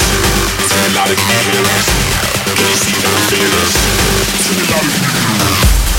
Tonight I'm feeling Can you see that I'm feeling Tonight I'm feeling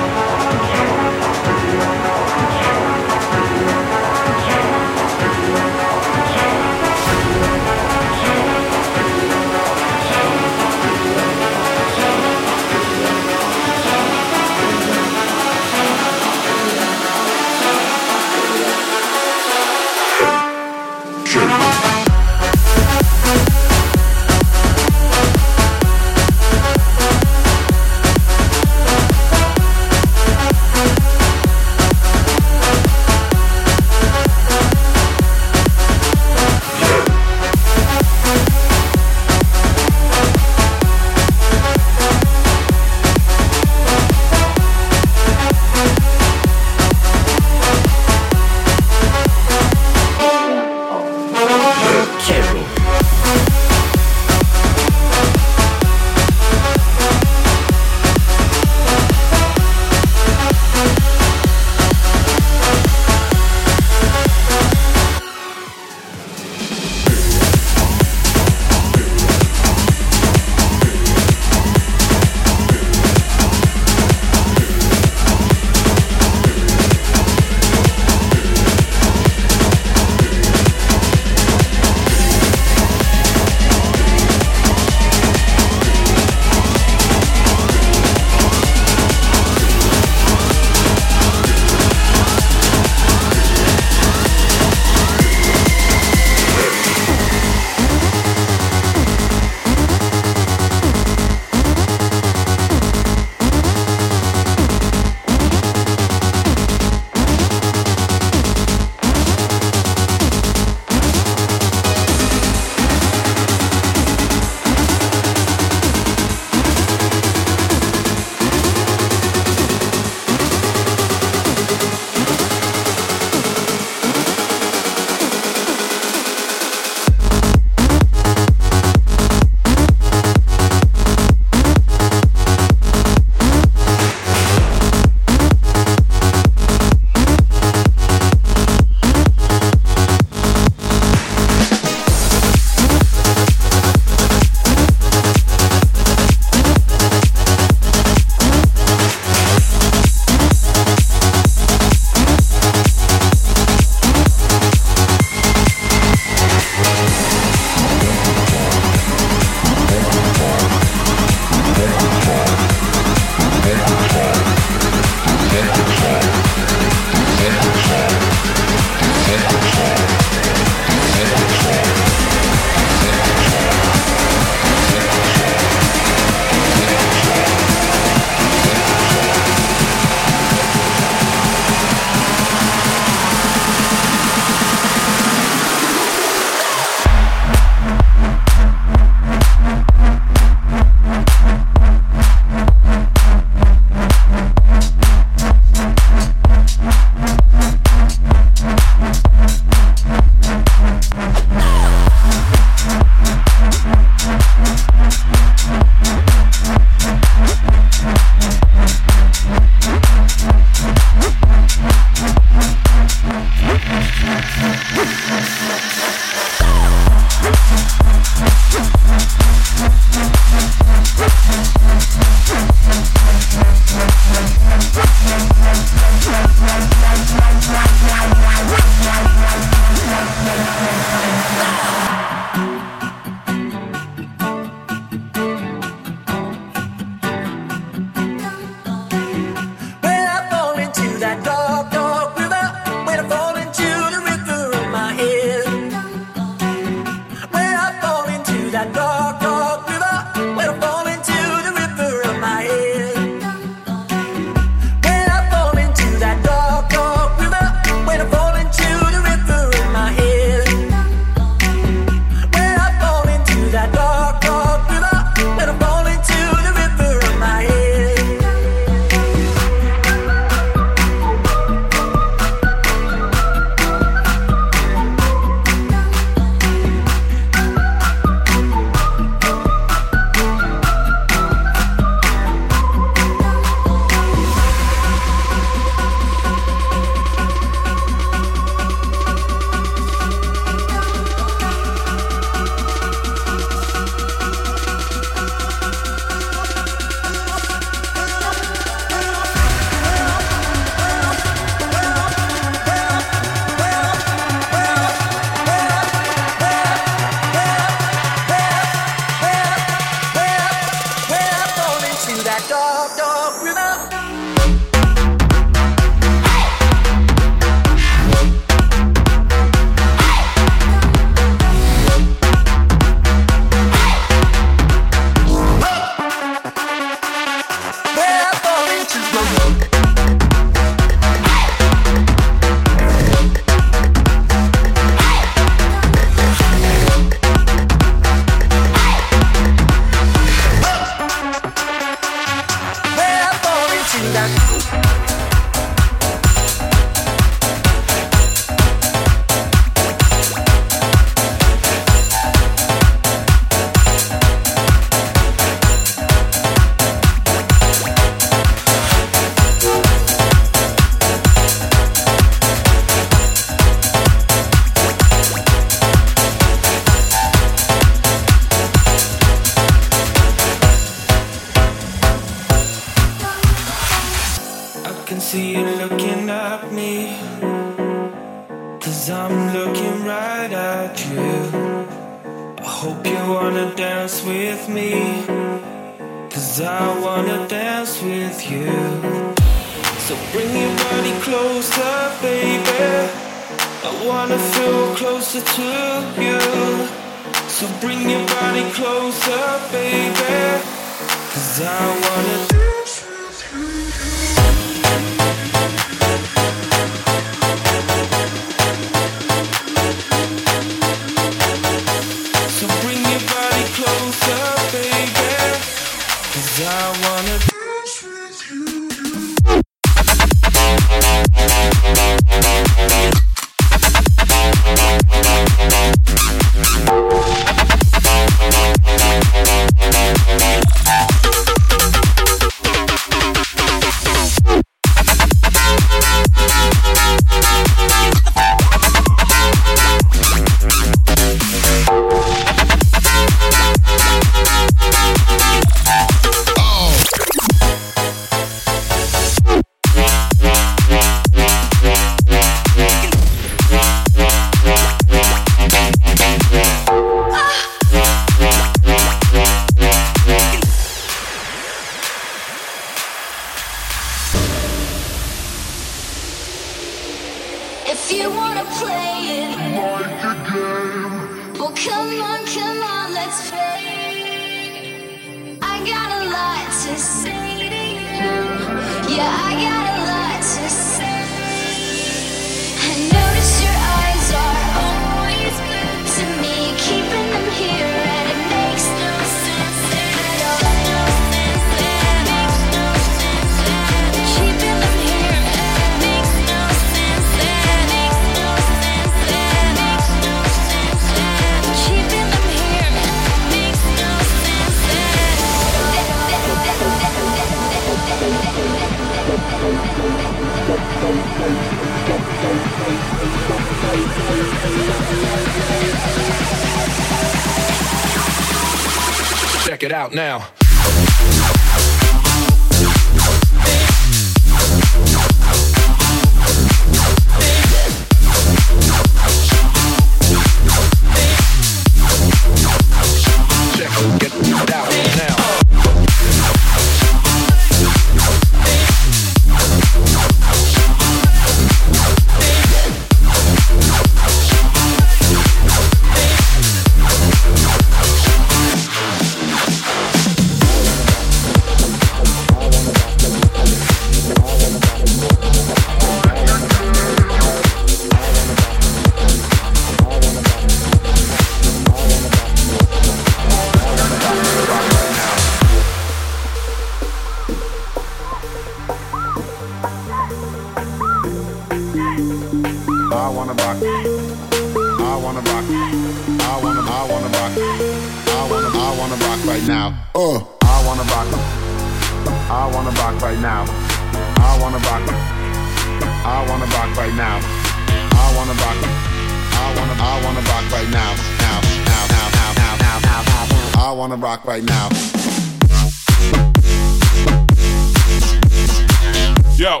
Yo.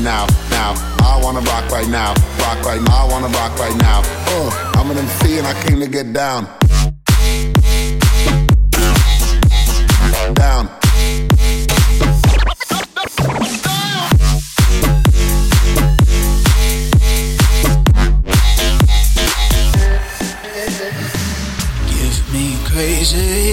now, now. I wanna rock right now, rock right now. I wanna rock right now. Uh, I'm an MC and I came to get down. easy.